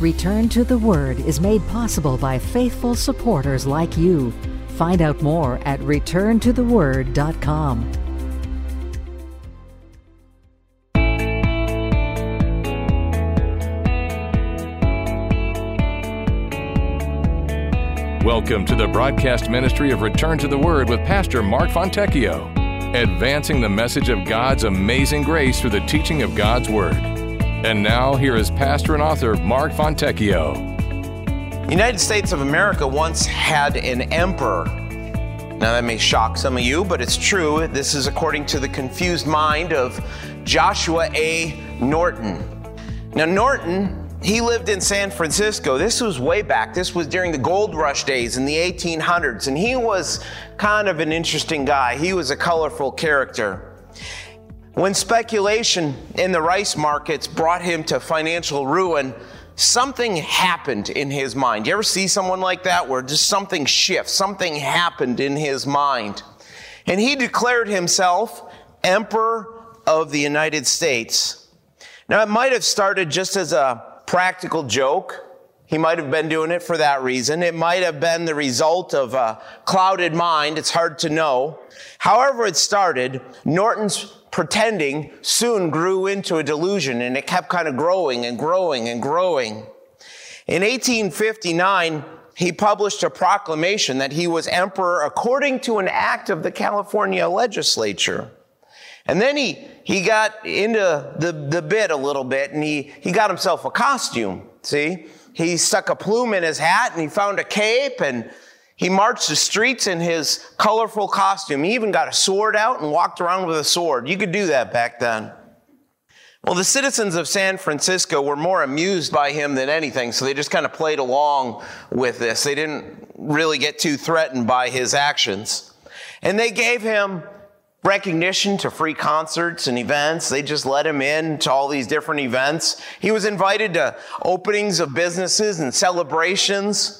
Return to the Word is made possible by faithful supporters like you. Find out more at returntotheword.com. Welcome to the broadcast ministry of Return to the Word with Pastor Mark Fontecchio, advancing the message of God's amazing grace through the teaching of God's Word. And now, here is pastor and author Mark Fontecchio. United States of America once had an emperor. Now, that may shock some of you, but it's true. This is according to the confused mind of Joshua A. Norton. Now, Norton, he lived in San Francisco. This was way back. This was during the gold rush days in the 1800s, and he was kind of an interesting guy. He was a colorful character. When speculation in the rice markets brought him to financial ruin, something happened in his mind. You ever see someone like that where just something shifts, something happened in his mind? And he declared himself Emperor of the United States. Now, it might have started just as a practical joke. He might have been doing it for that reason. It might have been the result of a clouded mind. It's hard to know. However, it started, Norton's pretending soon grew into a delusion and it kept kind of growing and growing and growing. In 1859, he published a proclamation that he was emperor according to an act of the California legislature. And then he, he got into the, the bit a little bit and he, he got himself a costume. See? He stuck a plume in his hat and he found a cape and he marched the streets in his colorful costume. He even got a sword out and walked around with a sword. You could do that back then. Well, the citizens of San Francisco were more amused by him than anything, so they just kind of played along with this. They didn't really get too threatened by his actions. And they gave him recognition to free concerts and events. They just let him in to all these different events. He was invited to openings of businesses and celebrations.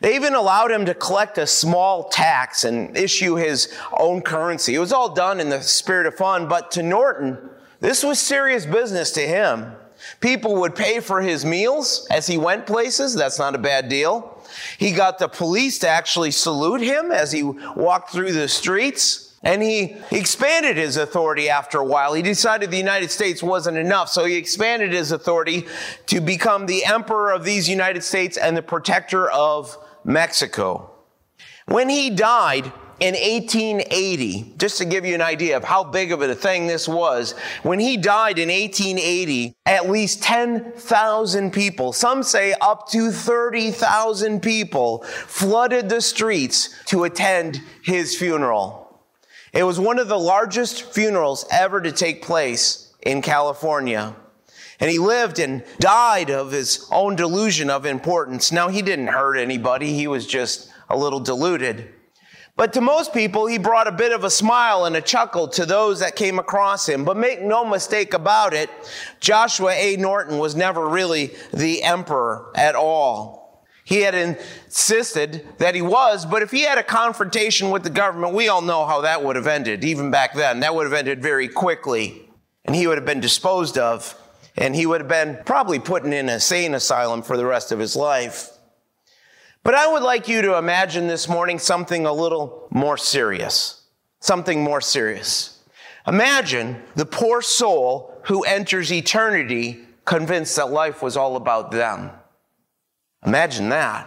They even allowed him to collect a small tax and issue his own currency. It was all done in the spirit of fun, but to Norton, this was serious business to him. People would pay for his meals as he went places. That's not a bad deal. He got the police to actually salute him as he walked through the streets. And he expanded his authority after a while. He decided the United States wasn't enough, so he expanded his authority to become the emperor of these United States and the protector of Mexico. When he died in 1880, just to give you an idea of how big of a thing this was, when he died in 1880, at least 10,000 people, some say up to 30,000 people, flooded the streets to attend his funeral. It was one of the largest funerals ever to take place in California. And he lived and died of his own delusion of importance. Now, he didn't hurt anybody, he was just a little deluded. But to most people, he brought a bit of a smile and a chuckle to those that came across him. But make no mistake about it, Joshua A. Norton was never really the emperor at all. He had insisted that he was, but if he had a confrontation with the government, we all know how that would have ended, even back then. That would have ended very quickly, and he would have been disposed of and he would have been probably put in an insane asylum for the rest of his life. But I would like you to imagine this morning something a little more serious. Something more serious. Imagine the poor soul who enters eternity convinced that life was all about them. Imagine that.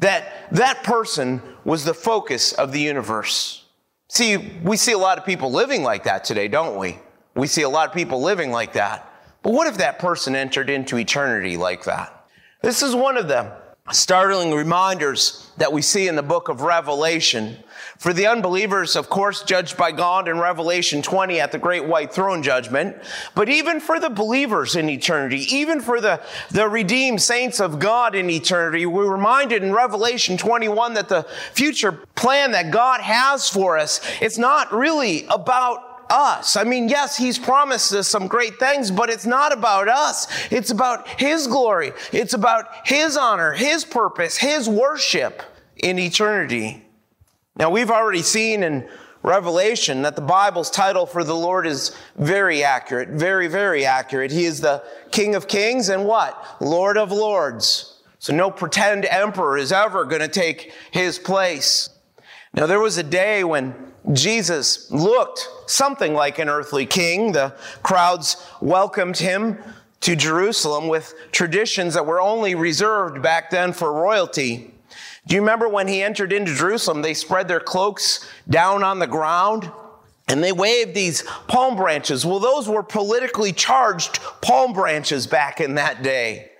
That that person was the focus of the universe. See, we see a lot of people living like that today, don't we? We see a lot of people living like that. But what if that person entered into eternity like that? This is one of the startling reminders that we see in the book of Revelation. For the unbelievers, of course, judged by God in Revelation 20 at the great white throne judgment, but even for the believers in eternity, even for the, the redeemed saints of God in eternity, we're reminded in Revelation 21 that the future plan that God has for us, it's not really about us. I mean, yes, He's promised us some great things, but it's not about us. It's about His glory. It's about His honor, His purpose, His worship in eternity. Now, we've already seen in Revelation that the Bible's title for the Lord is very accurate, very, very accurate. He is the King of Kings and what? Lord of Lords. So no pretend emperor is ever going to take his place. Now there was a day when Jesus looked something like an earthly king. The crowds welcomed him to Jerusalem with traditions that were only reserved back then for royalty. Do you remember when he entered into Jerusalem? They spread their cloaks down on the ground and they waved these palm branches. Well, those were politically charged palm branches back in that day.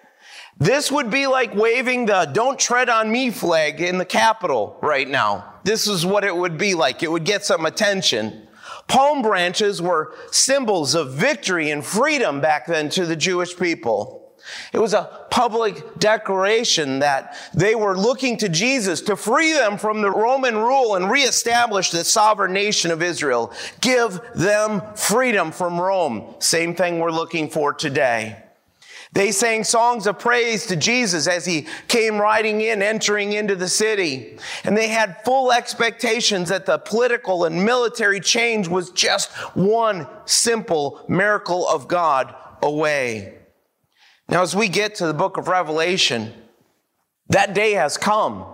This would be like waving the don't tread on me flag in the Capitol right now. This is what it would be like. It would get some attention. Palm branches were symbols of victory and freedom back then to the Jewish people. It was a public declaration that they were looking to Jesus to free them from the Roman rule and reestablish the sovereign nation of Israel. Give them freedom from Rome. Same thing we're looking for today. They sang songs of praise to Jesus as he came riding in, entering into the city. And they had full expectations that the political and military change was just one simple miracle of God away. Now, as we get to the book of Revelation, that day has come.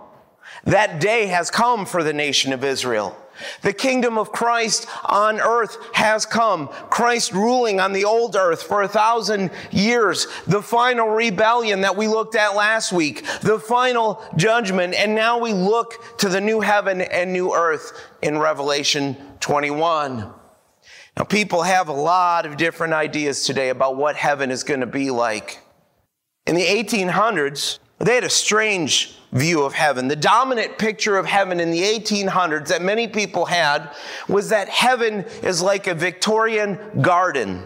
That day has come for the nation of Israel. The kingdom of Christ on earth has come. Christ ruling on the old earth for a thousand years. The final rebellion that we looked at last week. The final judgment. And now we look to the new heaven and new earth in Revelation 21. Now people have a lot of different ideas today about what heaven is going to be like. In the 1800s, they had a strange view of heaven. The dominant picture of heaven in the 1800s that many people had was that heaven is like a Victorian garden.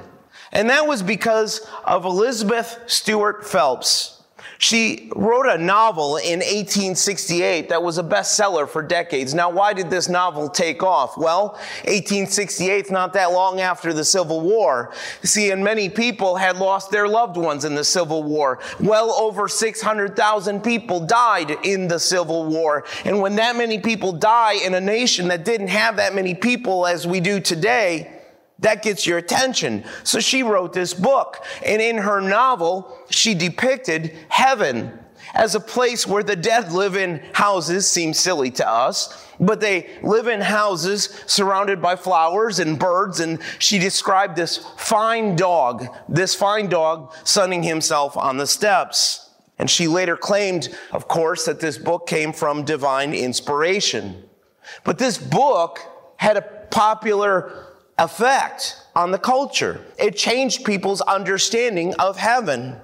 And that was because of Elizabeth Stuart Phelps. She wrote a novel in 1868 that was a bestseller for decades. Now, why did this novel take off? Well, 1868 is not that long after the Civil War. See, and many people had lost their loved ones in the Civil War. Well over 600,000 people died in the Civil War. And when that many people die in a nation that didn't have that many people as we do today, that gets your attention. So she wrote this book. And in her novel, she depicted heaven as a place where the dead live in houses. Seems silly to us, but they live in houses surrounded by flowers and birds. And she described this fine dog, this fine dog sunning himself on the steps. And she later claimed, of course, that this book came from divine inspiration. But this book had a popular effect on the culture. It changed people's understanding of heaven.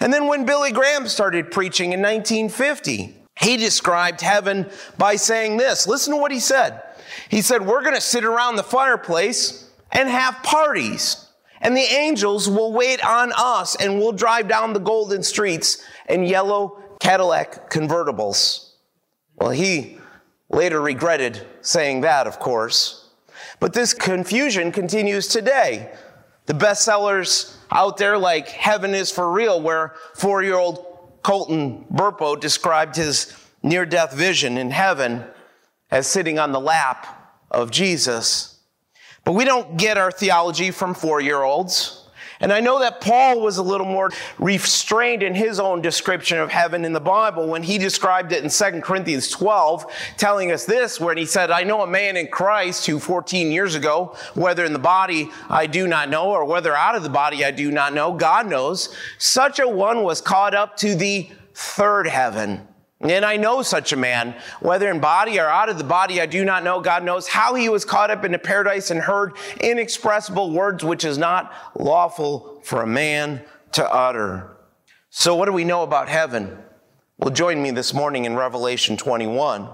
And then when Billy Graham started preaching in 1950, he described heaven by saying this. Listen to what he said. He said, We're going to sit around the fireplace and have parties. And the angels will wait on us and we'll drive down the golden streets in yellow Cadillac convertibles. Well, he later regretted saying that, of course. But this confusion continues today. The bestsellers out there, like Heaven is for Real, where four year old Colton Burpo described his near death vision in heaven as sitting on the lap of Jesus. But we don't get our theology from four year olds. And I know that Paul was a little more restrained in his own description of heaven in the Bible when he described it in 2 Corinthians 12, telling us this, where he said, I know a man in Christ who 14 years ago, whether in the body I do not know, or whether out of the body I do not know, God knows, such a one was caught up to the third heaven. And I know such a man, whether in body or out of the body, I do not know. God knows how he was caught up into paradise and heard inexpressible words which is not lawful for a man to utter. So, what do we know about heaven? Well, join me this morning in Revelation 21.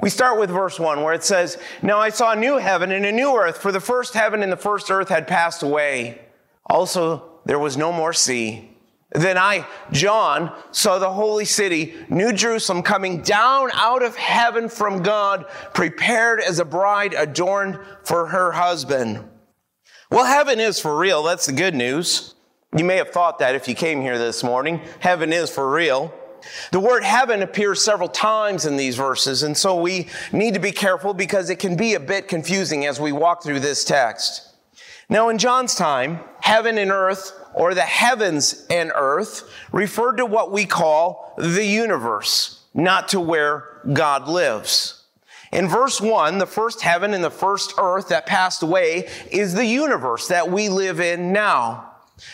We start with verse 1 where it says, Now I saw a new heaven and a new earth, for the first heaven and the first earth had passed away. Also, there was no more sea. Then I, John, saw the holy city, New Jerusalem, coming down out of heaven from God, prepared as a bride adorned for her husband. Well, heaven is for real. That's the good news. You may have thought that if you came here this morning. Heaven is for real. The word heaven appears several times in these verses, and so we need to be careful because it can be a bit confusing as we walk through this text. Now, in John's time, heaven and earth, or the heavens and earth, referred to what we call the universe, not to where God lives. In verse 1, the first heaven and the first earth that passed away is the universe that we live in now.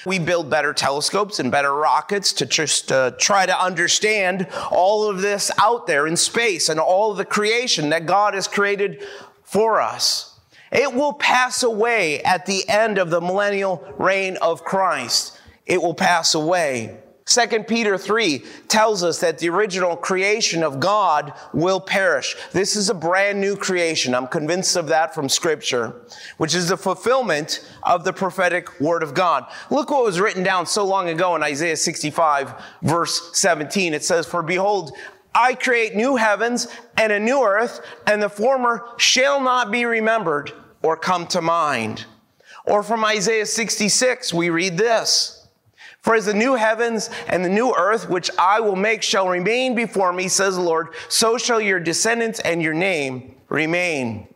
We build better telescopes and better rockets to just uh, try to understand all of this out there in space and all the creation that God has created for us. It will pass away at the end of the millennial reign of Christ. It will pass away. 2 Peter 3 tells us that the original creation of God will perish. This is a brand new creation. I'm convinced of that from scripture, which is the fulfillment of the prophetic word of God. Look what was written down so long ago in Isaiah 65 verse 17. It says, For behold, I create new heavens and a new earth, and the former shall not be remembered or come to mind. Or from Isaiah 66, we read this. For as the new heavens and the new earth, which I will make, shall remain before me, says the Lord, so shall your descendants and your name remain.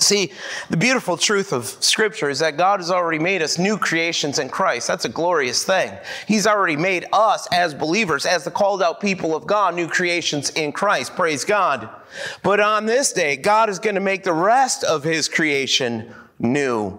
See, the beautiful truth of Scripture is that God has already made us new creations in Christ. That's a glorious thing. He's already made us as believers, as the called out people of God, new creations in Christ. Praise God. But on this day, God is going to make the rest of His creation new.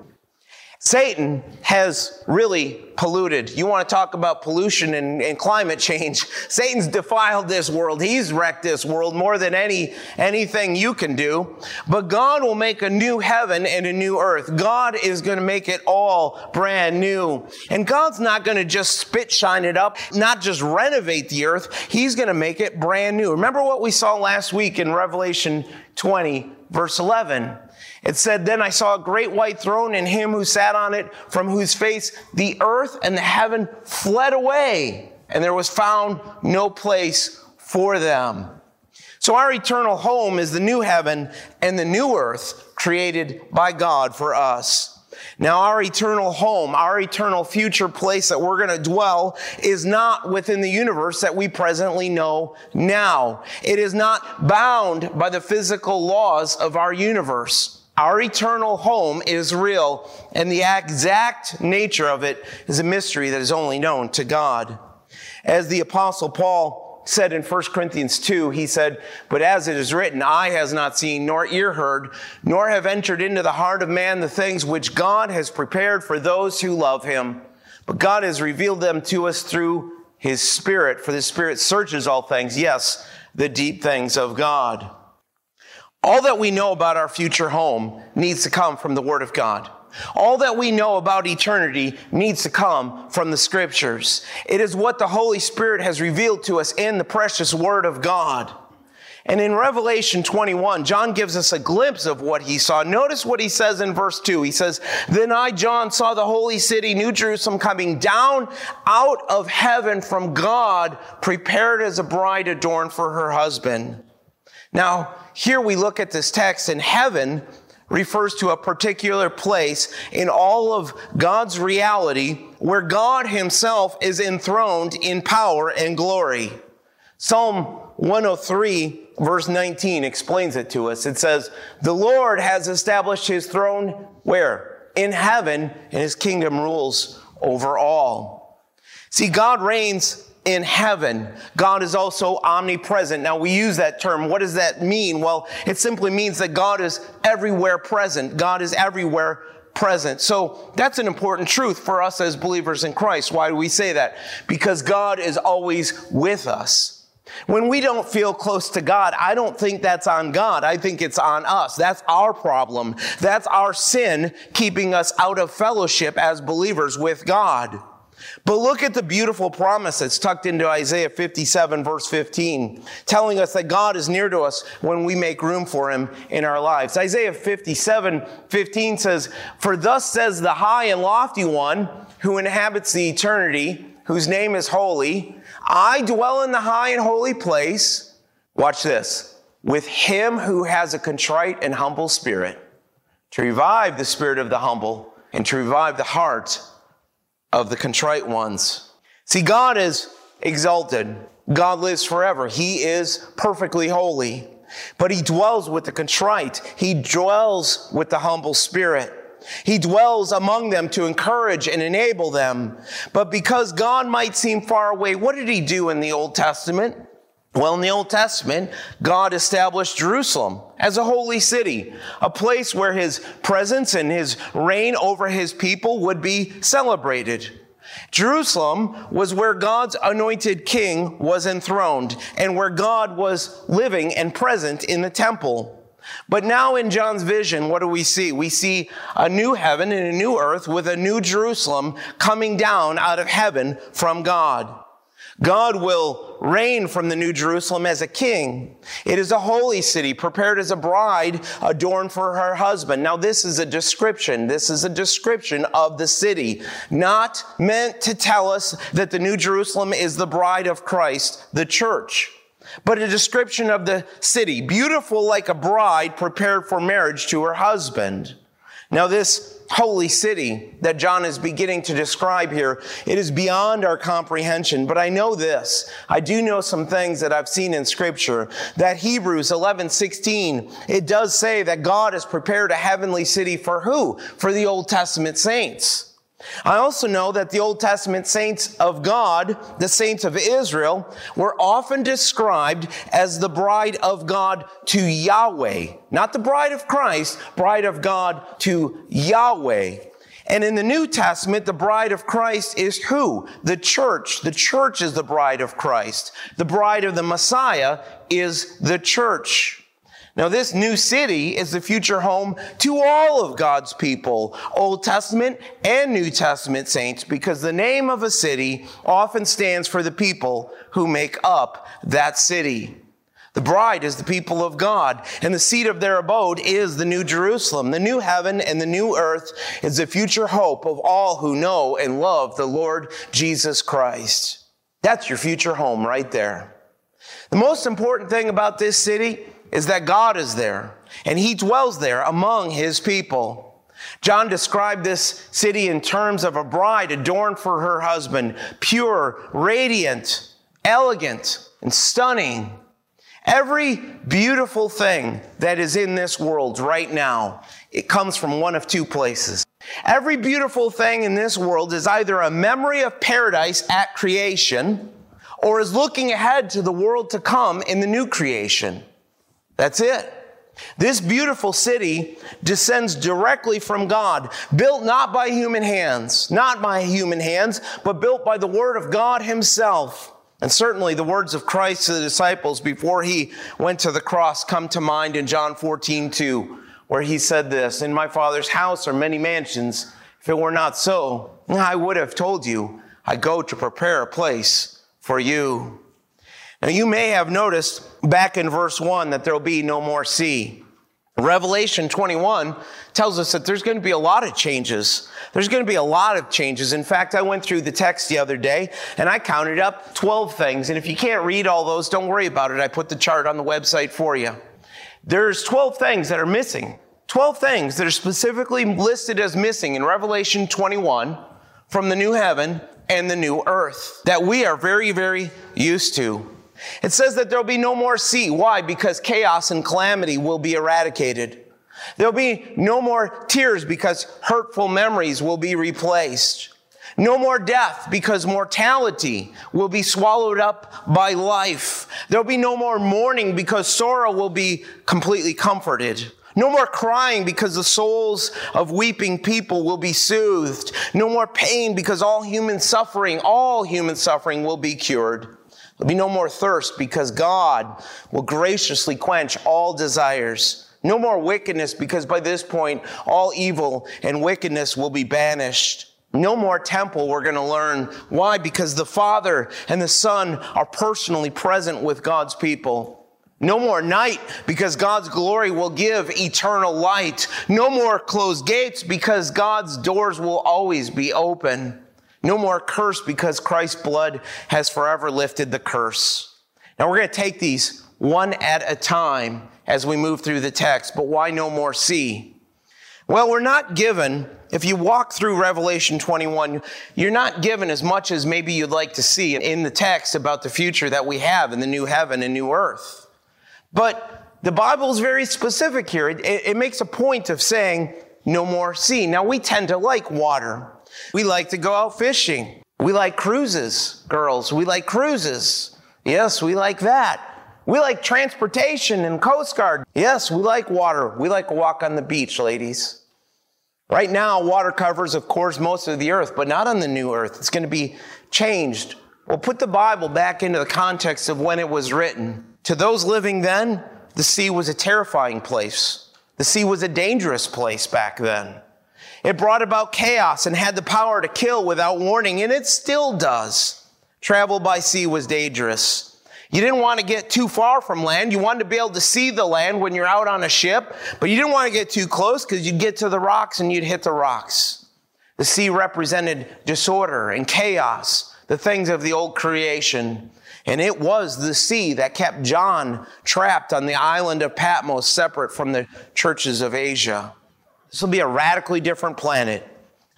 Satan has really polluted. You want to talk about pollution and, and, climate change. Satan's defiled this world. He's wrecked this world more than any, anything you can do. But God will make a new heaven and a new earth. God is going to make it all brand new. And God's not going to just spit shine it up, not just renovate the earth. He's going to make it brand new. Remember what we saw last week in Revelation 20, verse 11. It said, Then I saw a great white throne and him who sat on it, from whose face the earth and the heaven fled away, and there was found no place for them. So our eternal home is the new heaven and the new earth created by God for us. Now, our eternal home, our eternal future place that we're going to dwell is not within the universe that we presently know now. It is not bound by the physical laws of our universe. Our eternal home is real, and the exact nature of it is a mystery that is only known to God. As the apostle Paul said in 1 Corinthians 2, he said, But as it is written, eye has not seen, nor ear heard, nor have entered into the heart of man the things which God has prepared for those who love him. But God has revealed them to us through his Spirit, for the Spirit searches all things, yes, the deep things of God. All that we know about our future home needs to come from the Word of God. All that we know about eternity needs to come from the scriptures. It is what the Holy Spirit has revealed to us in the precious Word of God. And in Revelation 21, John gives us a glimpse of what he saw. Notice what he says in verse 2. He says, Then I, John, saw the holy city, New Jerusalem, coming down out of heaven from God, prepared as a bride adorned for her husband. Now, here we look at this text and heaven refers to a particular place in all of God's reality where God himself is enthroned in power and glory. Psalm 103 verse 19 explains it to us. It says, the Lord has established his throne where? In heaven and his kingdom rules over all. See, God reigns in heaven. God is also omnipresent. Now we use that term. What does that mean? Well, it simply means that God is everywhere present. God is everywhere present. So that's an important truth for us as believers in Christ. Why do we say that? Because God is always with us. When we don't feel close to God, I don't think that's on God. I think it's on us. That's our problem. That's our sin keeping us out of fellowship as believers with God. But look at the beautiful promise that's tucked into Isaiah 57 verse 15, telling us that God is near to us when we make room for him in our lives. Isaiah 57 15 says, For thus says the high and lofty one who inhabits the eternity, whose name is holy, I dwell in the high and holy place. Watch this. With him who has a contrite and humble spirit, to revive the spirit of the humble and to revive the heart of the contrite ones. See, God is exalted. God lives forever. He is perfectly holy. But he dwells with the contrite. He dwells with the humble spirit. He dwells among them to encourage and enable them. But because God might seem far away, what did he do in the Old Testament? Well, in the Old Testament, God established Jerusalem as a holy city, a place where his presence and his reign over his people would be celebrated. Jerusalem was where God's anointed king was enthroned and where God was living and present in the temple. But now in John's vision, what do we see? We see a new heaven and a new earth with a new Jerusalem coming down out of heaven from God. God will reign from the New Jerusalem as a king. It is a holy city, prepared as a bride adorned for her husband. Now, this is a description. This is a description of the city, not meant to tell us that the New Jerusalem is the bride of Christ, the church but a description of the city, beautiful like a bride prepared for marriage to her husband. Now, this holy city that John is beginning to describe here, it is beyond our comprehension. But I know this. I do know some things that I've seen in scripture that Hebrews 11, 16, it does say that God has prepared a heavenly city for who? For the Old Testament saints. I also know that the Old Testament saints of God, the saints of Israel, were often described as the bride of God to Yahweh. Not the bride of Christ, bride of God to Yahweh. And in the New Testament, the bride of Christ is who? The church. The church is the bride of Christ. The bride of the Messiah is the church. Now, this new city is the future home to all of God's people, Old Testament and New Testament saints, because the name of a city often stands for the people who make up that city. The bride is the people of God, and the seat of their abode is the New Jerusalem. The new heaven and the new earth is the future hope of all who know and love the Lord Jesus Christ. That's your future home right there. The most important thing about this city is that God is there and he dwells there among his people. John described this city in terms of a bride adorned for her husband, pure, radiant, elegant, and stunning. Every beautiful thing that is in this world right now, it comes from one of two places. Every beautiful thing in this world is either a memory of paradise at creation or is looking ahead to the world to come in the new creation. That's it. This beautiful city descends directly from God, built not by human hands, not by human hands, but built by the word of God himself. And certainly the words of Christ to the disciples before he went to the cross come to mind in John 14, 2, where he said this, In my Father's house are many mansions. If it were not so, I would have told you, I go to prepare a place for you. Now, you may have noticed back in verse 1 that there will be no more sea. Revelation 21 tells us that there's going to be a lot of changes. There's going to be a lot of changes. In fact, I went through the text the other day and I counted up 12 things. And if you can't read all those, don't worry about it. I put the chart on the website for you. There's 12 things that are missing. 12 things that are specifically listed as missing in Revelation 21 from the new heaven and the new earth that we are very, very used to. It says that there'll be no more sea. Why? Because chaos and calamity will be eradicated. There'll be no more tears because hurtful memories will be replaced. No more death because mortality will be swallowed up by life. There'll be no more mourning because sorrow will be completely comforted. No more crying because the souls of weeping people will be soothed. No more pain because all human suffering, all human suffering will be cured. There'll be no more thirst because God will graciously quench all desires. No more wickedness because by this point, all evil and wickedness will be banished. No more temple, we're going to learn. Why? Because the Father and the Son are personally present with God's people. No more night because God's glory will give eternal light. No more closed gates because God's doors will always be open. No more curse because Christ's blood has forever lifted the curse. Now we're going to take these one at a time as we move through the text, but why no more sea? Well, we're not given if you walk through Revelation 21, you're not given as much as maybe you'd like to see in the text about the future that we have in the new heaven and new earth. But the Bible is very specific here. It, it, it makes a point of saying, no more sea. Now, we tend to like water. We like to go out fishing. We like cruises, girls. We like cruises. Yes, we like that. We like transportation and Coast Guard. Yes, we like water. We like a walk on the beach, ladies. Right now, water covers, of course, most of the earth, but not on the new earth. It's going to be changed. We'll put the Bible back into the context of when it was written. To those living then, the sea was a terrifying place. The sea was a dangerous place back then. It brought about chaos and had the power to kill without warning, and it still does. Travel by sea was dangerous. You didn't want to get too far from land. You wanted to be able to see the land when you're out on a ship, but you didn't want to get too close because you'd get to the rocks and you'd hit the rocks. The sea represented disorder and chaos, the things of the old creation. And it was the sea that kept John trapped on the island of Patmos, separate from the churches of Asia. This will be a radically different planet,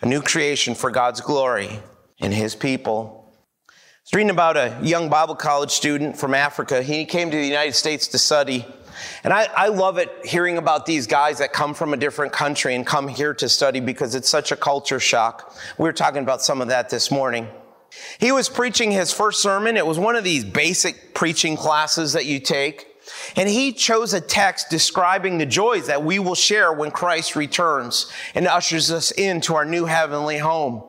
a new creation for God's glory and his people. I was reading about a young Bible college student from Africa. He came to the United States to study. And I, I, love it hearing about these guys that come from a different country and come here to study because it's such a culture shock. We were talking about some of that this morning. He was preaching his first sermon. It was one of these basic preaching classes that you take. And he chose a text describing the joys that we will share when Christ returns and ushers us into our new heavenly home.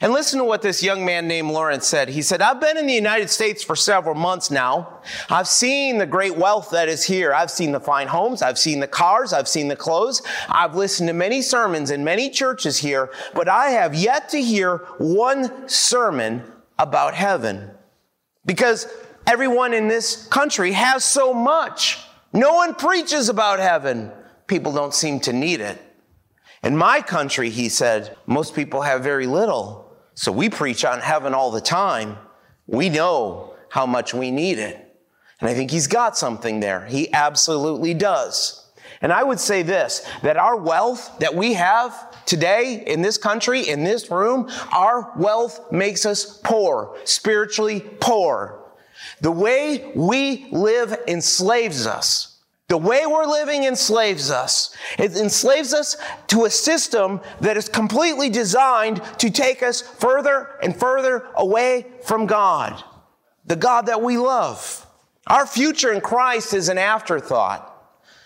And listen to what this young man named Lawrence said. He said, I've been in the United States for several months now. I've seen the great wealth that is here. I've seen the fine homes. I've seen the cars. I've seen the clothes. I've listened to many sermons in many churches here, but I have yet to hear one sermon about heaven. Because everyone in this country has so much. No one preaches about heaven. People don't seem to need it. In my country, he said, most people have very little. So we preach on heaven all the time. We know how much we need it. And I think he's got something there. He absolutely does. And I would say this, that our wealth that we have today in this country, in this room, our wealth makes us poor, spiritually poor. The way we live enslaves us. The way we're living enslaves us. It enslaves us to a system that is completely designed to take us further and further away from God, the God that we love. Our future in Christ is an afterthought.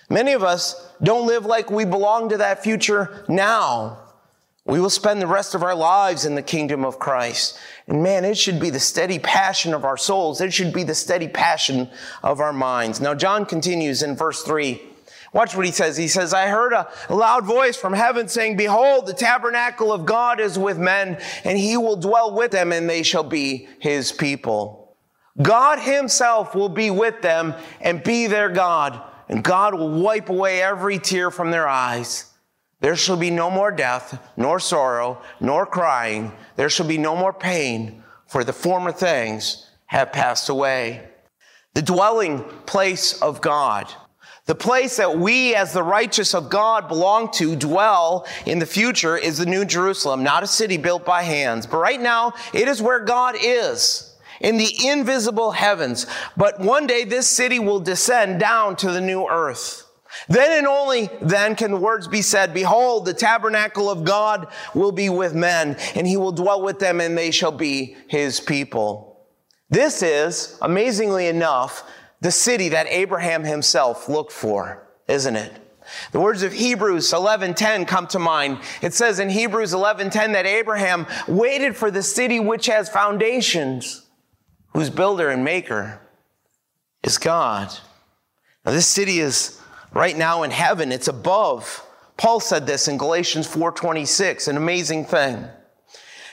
Many of us don't live like we belong to that future now. We will spend the rest of our lives in the kingdom of Christ. And man, it should be the steady passion of our souls. It should be the steady passion of our minds. Now, John continues in verse 3. Watch what he says. He says, I heard a loud voice from heaven saying, Behold, the tabernacle of God is with men, and he will dwell with them, and they shall be his people. God himself will be with them and be their God, and God will wipe away every tear from their eyes. There shall be no more death, nor sorrow, nor crying. There shall be no more pain, for the former things have passed away. The dwelling place of God, the place that we as the righteous of God belong to dwell in the future is the New Jerusalem, not a city built by hands. But right now, it is where God is in the invisible heavens. But one day this city will descend down to the new earth. Then and only then can the words be said, Behold, the tabernacle of God will be with men, and he will dwell with them, and they shall be his people. This is, amazingly enough, the city that Abraham himself looked for, isn't it? The words of Hebrews 11:10 come to mind. It says in Hebrews 11:10 that Abraham waited for the city which has foundations, whose builder and maker is God. Now this city is right now in heaven. It's above. Paul said this in Galatians 4:26, an amazing thing.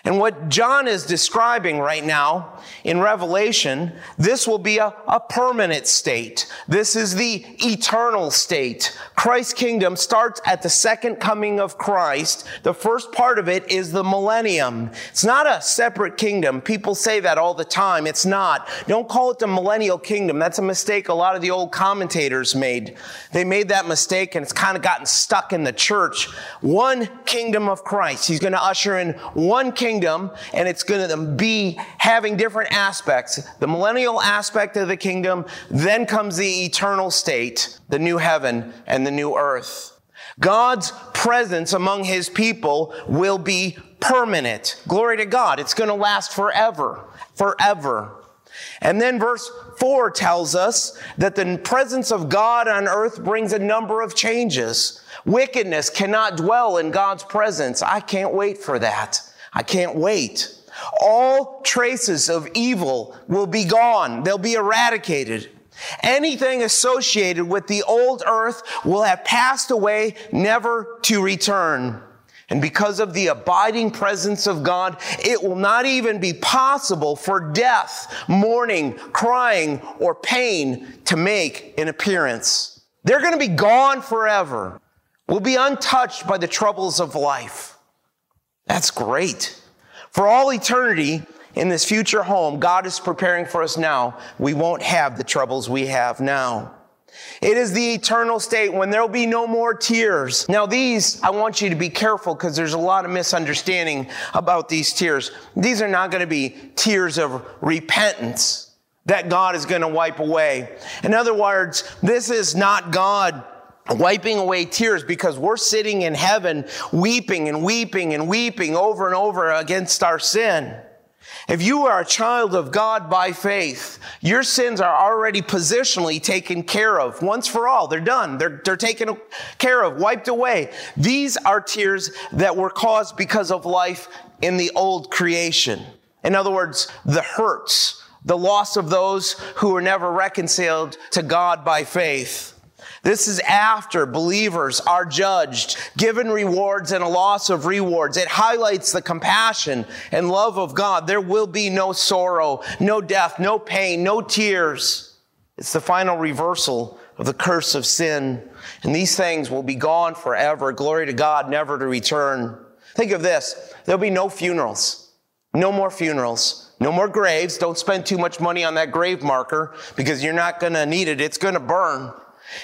And what John is describing right now in Revelation, this will be a, a, permanent state. This is the eternal state. Christ's kingdom starts at the second coming of Christ. The first part of it is the millennium. It's not a separate kingdom. People say that all the time. It's not. Don't call it the millennial kingdom. That's a mistake a lot of the old commentators made. They made that mistake and it's kind of gotten stuck in the church. One kingdom of Christ. He's going to usher in one kingdom kingdom and it's going to be having different aspects. The millennial aspect of the kingdom, then comes the eternal state, the new heaven and the new earth. God's presence among his people will be permanent. Glory to God. It's going to last forever, forever. And then verse 4 tells us that the presence of God on earth brings a number of changes. Wickedness cannot dwell in God's presence. I can't wait for that. I can't wait. All traces of evil will be gone. They'll be eradicated. Anything associated with the old earth will have passed away, never to return. And because of the abiding presence of God, it will not even be possible for death, mourning, crying, or pain to make an appearance. They're going to be gone forever. We'll be untouched by the troubles of life. That's great. For all eternity, in this future home God is preparing for us now, we won't have the troubles we have now. It is the eternal state when there'll be no more tears. Now, these, I want you to be careful because there's a lot of misunderstanding about these tears. These are not going to be tears of repentance that God is going to wipe away. In other words, this is not God wiping away tears because we're sitting in heaven weeping and weeping and weeping over and over against our sin. If you are a child of God by faith, your sins are already positionally taken care of once for all. They're done. They're, they're taken care of, wiped away. These are tears that were caused because of life in the old creation. In other words, the hurts, the loss of those who were never reconciled to God by faith. This is after believers are judged, given rewards and a loss of rewards. It highlights the compassion and love of God. There will be no sorrow, no death, no pain, no tears. It's the final reversal of the curse of sin. And these things will be gone forever. Glory to God, never to return. Think of this. There'll be no funerals. No more funerals. No more graves. Don't spend too much money on that grave marker because you're not going to need it. It's going to burn.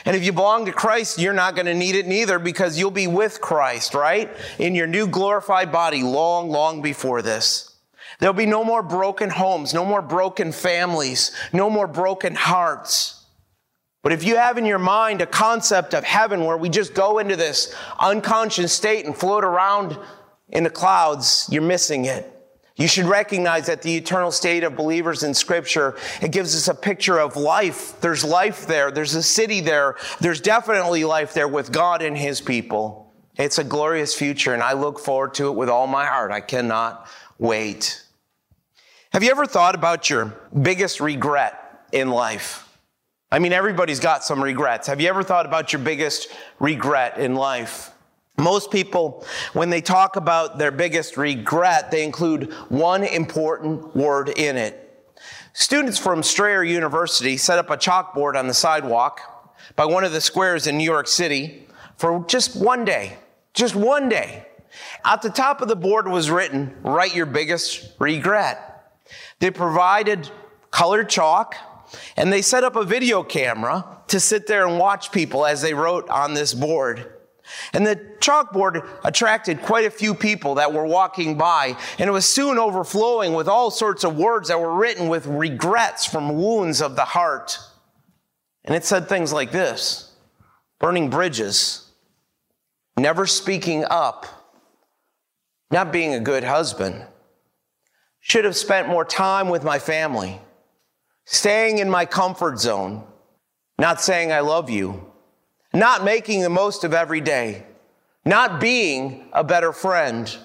And if you belong to Christ, you're not going to need it neither because you'll be with Christ, right? In your new glorified body long, long before this. There'll be no more broken homes, no more broken families, no more broken hearts. But if you have in your mind a concept of heaven where we just go into this unconscious state and float around in the clouds, you're missing it. You should recognize that the eternal state of believers in scripture, it gives us a picture of life. There's life there. There's a city there. There's definitely life there with God and his people. It's a glorious future and I look forward to it with all my heart. I cannot wait. Have you ever thought about your biggest regret in life? I mean, everybody's got some regrets. Have you ever thought about your biggest regret in life? Most people, when they talk about their biggest regret, they include one important word in it. Students from Strayer University set up a chalkboard on the sidewalk by one of the squares in New York City for just one day. Just one day. At the top of the board was written, write your biggest regret. They provided colored chalk and they set up a video camera to sit there and watch people as they wrote on this board. And the chalkboard attracted quite a few people that were walking by, and it was soon overflowing with all sorts of words that were written with regrets from wounds of the heart. And it said things like this burning bridges, never speaking up, not being a good husband, should have spent more time with my family, staying in my comfort zone, not saying I love you not making the most of every day, not being a better friend.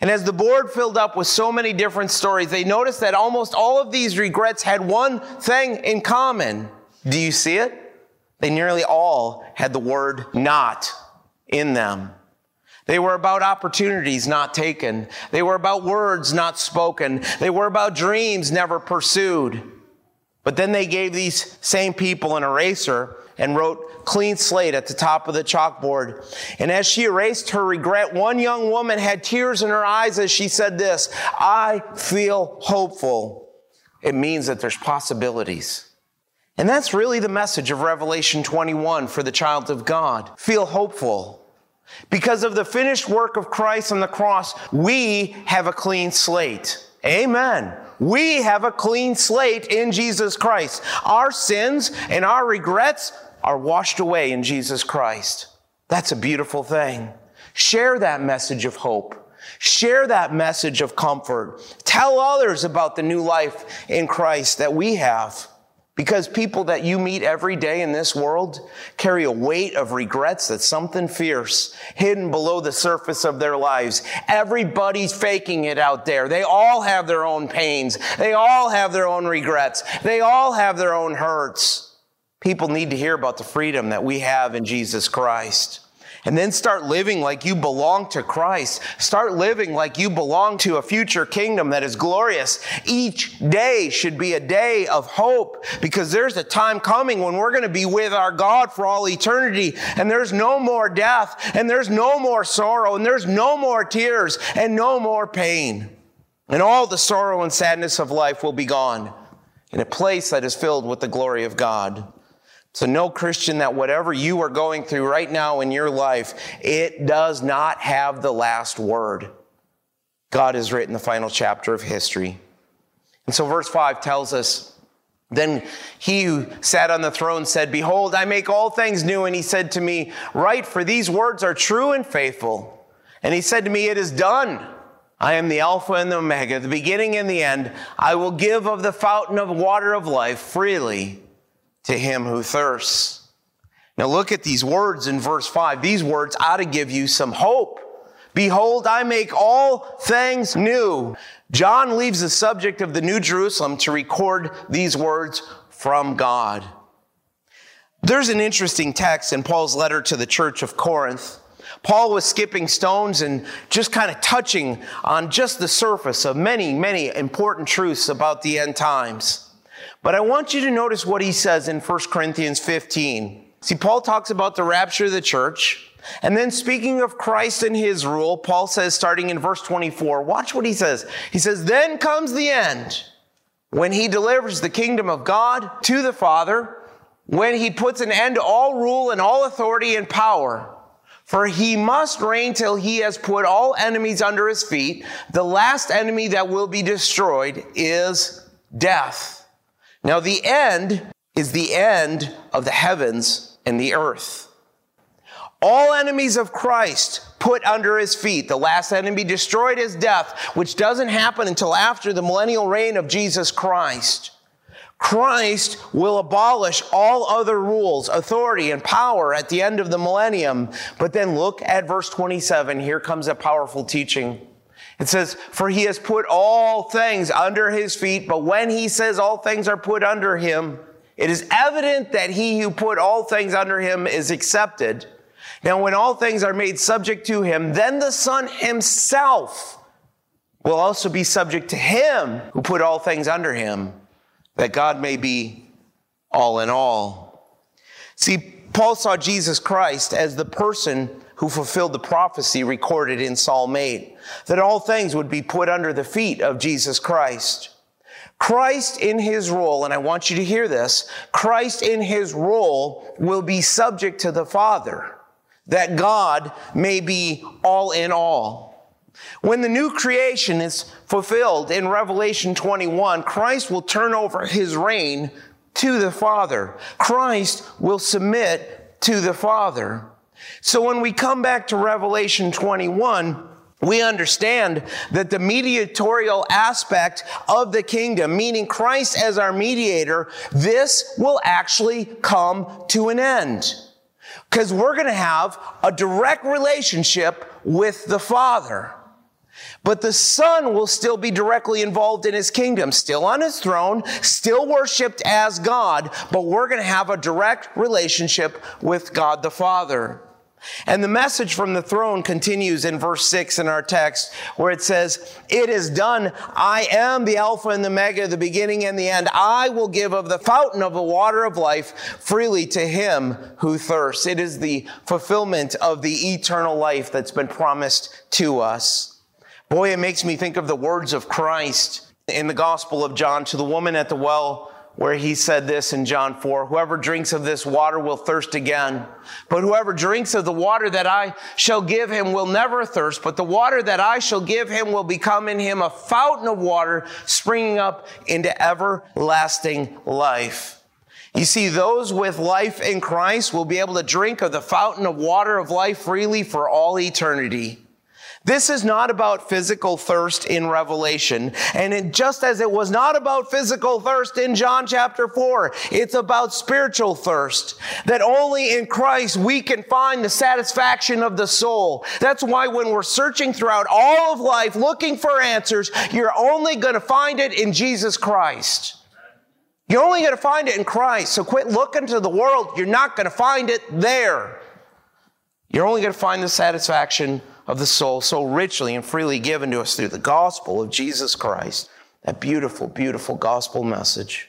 And as the board filled up with so many different stories, they noticed that almost all of these regrets had one thing in common. Do you see it? They nearly all had the word not in them. They were about opportunities not taken. They were about words not spoken. They were about dreams never pursued. But then they gave these same people an eraser and wrote clean slate at the top of the chalkboard. And as she erased her regret, one young woman had tears in her eyes as she said this, I feel hopeful. It means that there's possibilities. And that's really the message of Revelation 21 for the child of God. Feel hopeful. Because of the finished work of Christ on the cross, we have a clean slate. Amen. We have a clean slate in Jesus Christ. Our sins and our regrets are washed away in Jesus Christ. That's a beautiful thing. Share that message of hope. Share that message of comfort. Tell others about the new life in Christ that we have. Because people that you meet every day in this world carry a weight of regrets that's something fierce hidden below the surface of their lives. Everybody's faking it out there. They all have their own pains. They all have their own regrets. They all have their own hurts. People need to hear about the freedom that we have in Jesus Christ. And then start living like you belong to Christ. Start living like you belong to a future kingdom that is glorious. Each day should be a day of hope because there's a time coming when we're going to be with our God for all eternity and there's no more death and there's no more sorrow and there's no more tears and no more pain. And all the sorrow and sadness of life will be gone in a place that is filled with the glory of God. So know, Christian, that whatever you are going through right now in your life, it does not have the last word. God has written the final chapter of history. And so verse 5 tells us, then he who sat on the throne said, Behold, I make all things new. And he said to me, Write, for these words are true and faithful. And he said to me, It is done. I am the Alpha and the Omega, the beginning and the end. I will give of the fountain of water of life freely to him who thirsts. Now look at these words in verse 5. These words ought to give you some hope. Behold, I make all things new. John leaves the subject of the New Jerusalem to record these words from God. There's an interesting text in Paul's letter to the church of Corinth. Paul was skipping stones and just kind of touching on just the surface of many, many important truths about the end times. But I want you to notice what he says in 1 Corinthians 15. See, Paul talks about the rapture of the church. And then speaking of Christ and his rule, Paul says, starting in verse 24, watch what he says. He says, Then comes the end when he delivers the kingdom of God to the Father, when he puts an end to all rule and all authority and power. For he must reign till he has put all enemies under his feet. The last enemy that will be destroyed is death. Now, the end is the end of the heavens and the earth. All enemies of Christ put under his feet. The last enemy destroyed is death, which doesn't happen until after the millennial reign of Jesus Christ. Christ will abolish all other rules, authority, and power at the end of the millennium. But then look at verse 27. Here comes a powerful teaching. It says, For he has put all things under his feet, but when he says all things are put under him, it is evident that he who put all things under him is accepted. Now, when all things are made subject to him, then the Son himself will also be subject to him who put all things under him, that God may be all in all. See, Paul saw Jesus Christ as the person who fulfilled the prophecy recorded in Psalm 8, that all things would be put under the feet of Jesus Christ. Christ in his role, and I want you to hear this, Christ in his role will be subject to the Father, that God may be all in all. When the new creation is fulfilled in Revelation 21, Christ will turn over his reign to the Father. Christ will submit to the Father. So when we come back to Revelation 21, we understand that the mediatorial aspect of the kingdom, meaning Christ as our mediator, this will actually come to an end. Because we're going to have a direct relationship with the Father. But the Son will still be directly involved in his kingdom, still on his throne, still worshiped as God, but we're going to have a direct relationship with God the Father. And the message from the throne continues in verse 6 in our text, where it says, It is done. I am the Alpha and the Omega, the beginning and the end. I will give of the fountain of the water of life freely to him who thirsts. It is the fulfillment of the eternal life that's been promised to us. Boy, it makes me think of the words of Christ in the Gospel of John to the woman at the well where he said this in John 4 Whoever drinks of this water will thirst again. But whoever drinks of the water that I shall give him will never thirst. But the water that I shall give him will become in him a fountain of water springing up into everlasting life. You see, those with life in Christ will be able to drink of the fountain of water of life freely for all eternity. This is not about physical thirst in Revelation. And it, just as it was not about physical thirst in John chapter 4, it's about spiritual thirst. That only in Christ we can find the satisfaction of the soul. That's why when we're searching throughout all of life looking for answers, you're only going to find it in Jesus Christ. You're only going to find it in Christ. So quit looking to the world. You're not going to find it there. You're only going to find the satisfaction of the soul so richly and freely given to us through the gospel of Jesus Christ. That beautiful, beautiful gospel message.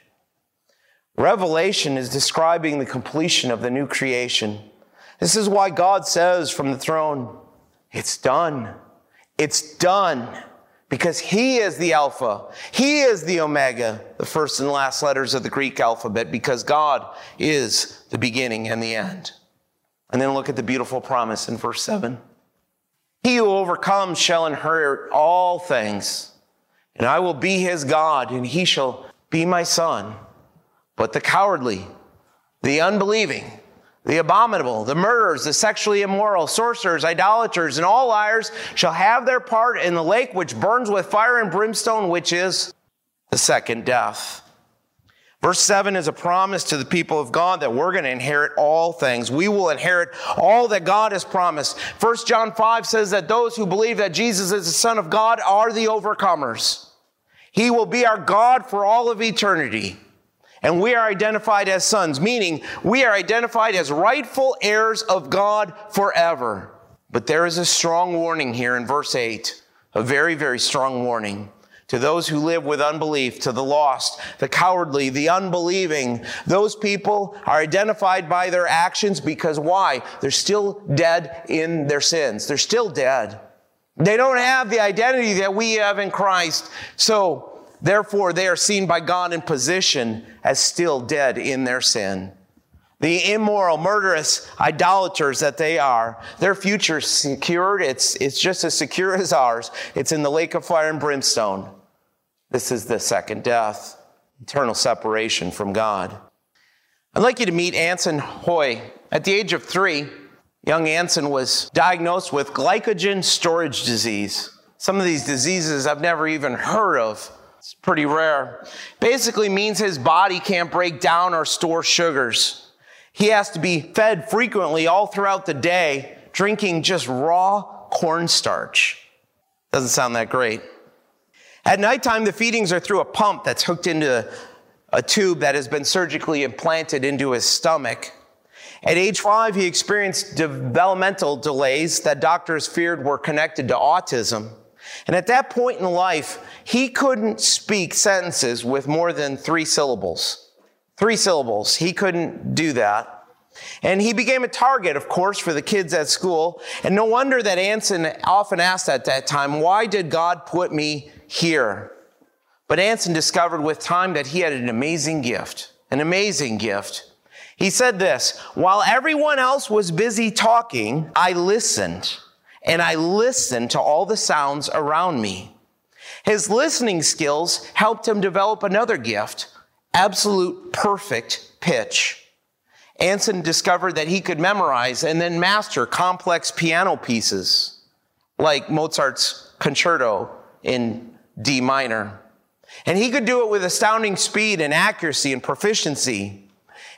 Revelation is describing the completion of the new creation. This is why God says from the throne, It's done. It's done. Because He is the Alpha. He is the Omega, the first and last letters of the Greek alphabet, because God is the beginning and the end. And then look at the beautiful promise in verse 7. He who overcomes shall inherit all things, and I will be his God, and he shall be my son. But the cowardly, the unbelieving, the abominable, the murderers, the sexually immoral, sorcerers, idolaters, and all liars shall have their part in the lake which burns with fire and brimstone, which is the second death. Verse 7 is a promise to the people of God that we're going to inherit all things. We will inherit all that God has promised. 1 John 5 says that those who believe that Jesus is the Son of God are the overcomers. He will be our God for all of eternity. And we are identified as sons, meaning we are identified as rightful heirs of God forever. But there is a strong warning here in verse 8, a very, very strong warning to those who live with unbelief, to the lost, the cowardly, the unbelieving. Those people are identified by their actions because why? They're still dead in their sins. They're still dead. They don't have the identity that we have in Christ. So, therefore, they are seen by God in position as still dead in their sin. The immoral, murderous idolaters that they are, their future secured. It's, it's just as secure as ours. It's in the lake of fire and brimstone. This is the second death, eternal separation from God. I'd like you to meet Anson Hoy. At the age of three, young Anson was diagnosed with glycogen storage disease. Some of these diseases I've never even heard of. It's pretty rare. Basically means his body can't break down or store sugars. He has to be fed frequently all throughout the day, drinking just raw cornstarch. Doesn't sound that great. At nighttime, the feedings are through a pump that's hooked into a tube that has been surgically implanted into his stomach. At age five, he experienced developmental delays that doctors feared were connected to autism. And at that point in life, he couldn't speak sentences with more than three syllables. Three syllables. He couldn't do that. And he became a target, of course, for the kids at school. And no wonder that Anson often asked at that time, why did God put me here? But Anson discovered with time that he had an amazing gift, an amazing gift. He said this, while everyone else was busy talking, I listened and I listened to all the sounds around me. His listening skills helped him develop another gift, absolute perfect pitch. Anson discovered that he could memorize and then master complex piano pieces like Mozart's concerto in D minor. And he could do it with astounding speed and accuracy and proficiency.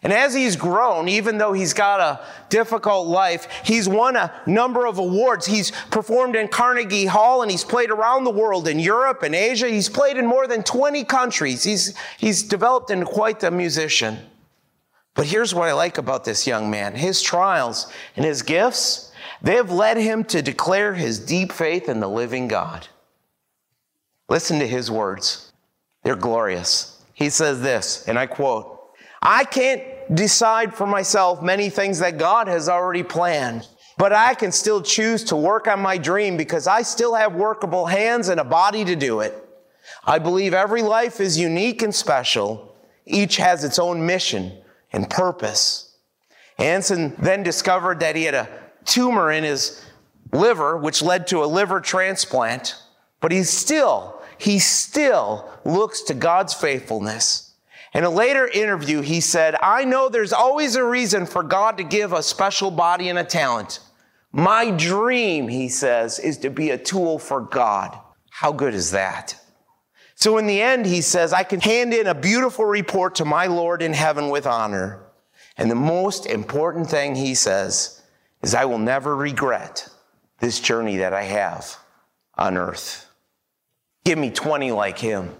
And as he's grown, even though he's got a difficult life, he's won a number of awards. He's performed in Carnegie Hall and he's played around the world in Europe and Asia. He's played in more than 20 countries. He's, he's developed into quite the musician. But here's what I like about this young man his trials and his gifts They have led him to declare his deep faith in the living God. Listen to his words. They're glorious. He says this, and I quote I can't decide for myself many things that God has already planned, but I can still choose to work on my dream because I still have workable hands and a body to do it. I believe every life is unique and special. Each has its own mission and purpose. Anson then discovered that he had a tumor in his liver, which led to a liver transplant, but he still, he still looks to God's faithfulness. In a later interview, he said, I know there's always a reason for God to give a special body and a talent. My dream, he says, is to be a tool for God. How good is that? So in the end, he says, I can hand in a beautiful report to my Lord in heaven with honor. And the most important thing he says is, I will never regret this journey that I have on earth. Give me 20 like him.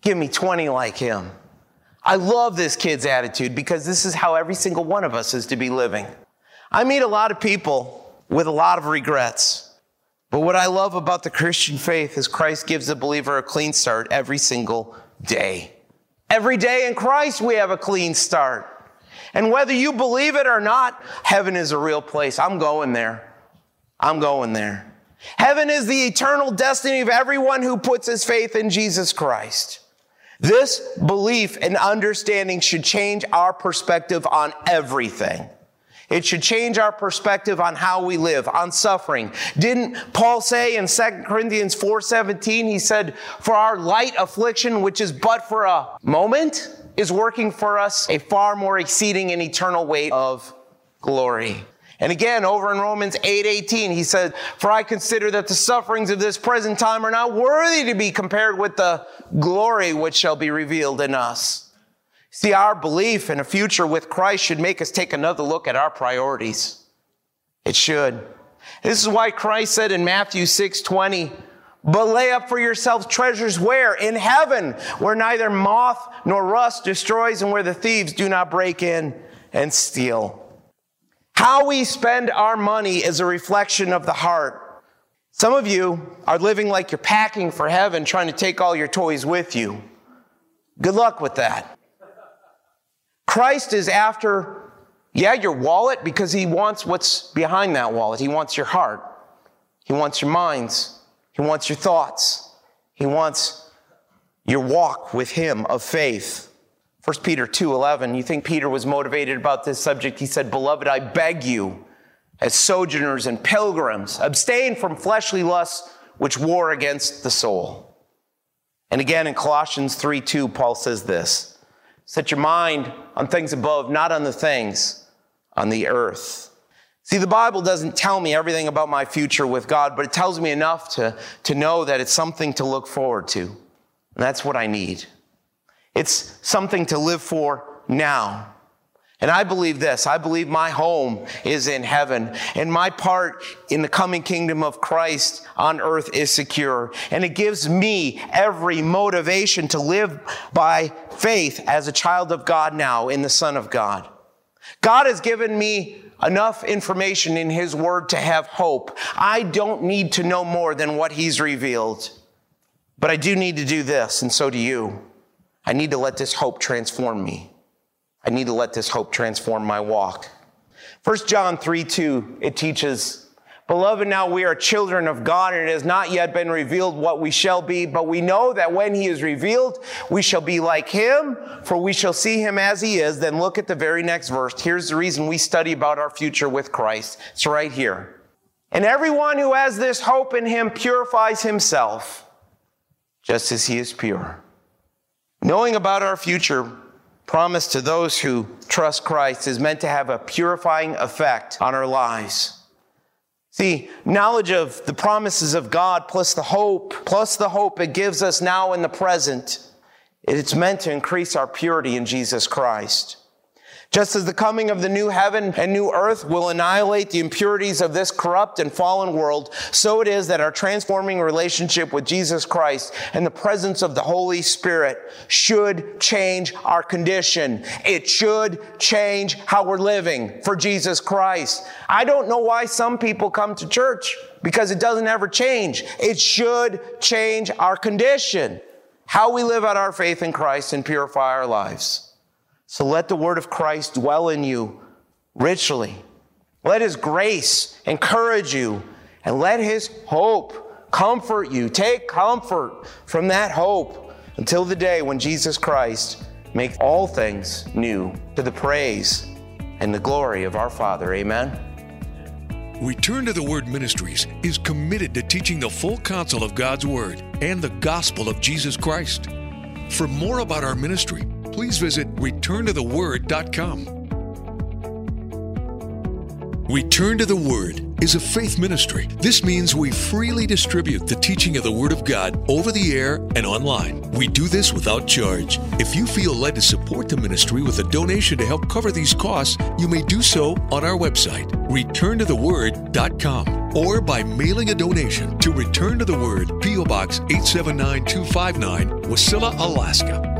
Give me 20 like him. I love this kid's attitude because this is how every single one of us is to be living. I meet a lot of people with a lot of regrets. But what I love about the Christian faith is Christ gives the believer a clean start every single day. Every day in Christ, we have a clean start. And whether you believe it or not, heaven is a real place. I'm going there. I'm going there. Heaven is the eternal destiny of everyone who puts his faith in Jesus Christ. This belief and understanding should change our perspective on everything. It should change our perspective on how we live, on suffering. Didn't Paul say in 2 Corinthians 4:17, he said, "For our light affliction, which is but for a moment, is working for us a far more exceeding and eternal weight of glory." And again, over in Romans 8:18, 8, he said, "For I consider that the sufferings of this present time are not worthy to be compared with the glory which shall be revealed in us." See, our belief in a future with Christ should make us take another look at our priorities. It should. This is why Christ said in Matthew 6 20, but lay up for yourselves treasures where? In heaven, where neither moth nor rust destroys and where the thieves do not break in and steal. How we spend our money is a reflection of the heart. Some of you are living like you're packing for heaven, trying to take all your toys with you. Good luck with that. Christ is after, yeah, your wallet because he wants what's behind that wallet. He wants your heart. He wants your minds. He wants your thoughts. He wants your walk with him of faith. 1 Peter 2:11, you think Peter was motivated about this subject? He said, "Beloved, I beg you, as sojourners and pilgrims, abstain from fleshly lusts which war against the soul." And again in Colossians 3:2, Paul says this, Set your mind on things above, not on the things on the earth. See, the Bible doesn't tell me everything about my future with God, but it tells me enough to, to know that it's something to look forward to. And that's what I need. It's something to live for now. And I believe this. I believe my home is in heaven and my part in the coming kingdom of Christ on earth is secure. And it gives me every motivation to live by faith as a child of God now in the Son of God. God has given me enough information in His Word to have hope. I don't need to know more than what He's revealed. But I do need to do this, and so do you. I need to let this hope transform me. I need to let this hope transform my walk. 1 John 3 2, it teaches, Beloved, now we are children of God, and it has not yet been revealed what we shall be, but we know that when he is revealed, we shall be like him, for we shall see him as he is. Then look at the very next verse. Here's the reason we study about our future with Christ. It's right here. And everyone who has this hope in him purifies himself, just as he is pure. Knowing about our future promised to those who trust Christ is meant to have a purifying effect on our lives. See, knowledge of the promises of God plus the hope, plus the hope it gives us now in the present, it's meant to increase our purity in Jesus Christ. Just as the coming of the new heaven and new earth will annihilate the impurities of this corrupt and fallen world, so it is that our transforming relationship with Jesus Christ and the presence of the Holy Spirit should change our condition. It should change how we're living for Jesus Christ. I don't know why some people come to church because it doesn't ever change. It should change our condition, how we live out our faith in Christ and purify our lives. So let the word of Christ dwell in you richly. Let his grace encourage you, and let his hope comfort you. Take comfort from that hope until the day when Jesus Christ makes all things new to the praise and the glory of our Father. Amen. Return to the Word Ministries is committed to teaching the full counsel of God's Word and the gospel of Jesus Christ. For more about our ministry, please visit returntotheword.com. Return to the Word is a faith ministry. This means we freely distribute the teaching of the Word of God over the air and online. We do this without charge. If you feel led to support the ministry with a donation to help cover these costs, you may do so on our website, returntotheword.com, or by mailing a donation to Return to the Word, P.O. Box 879259, Wasilla, Alaska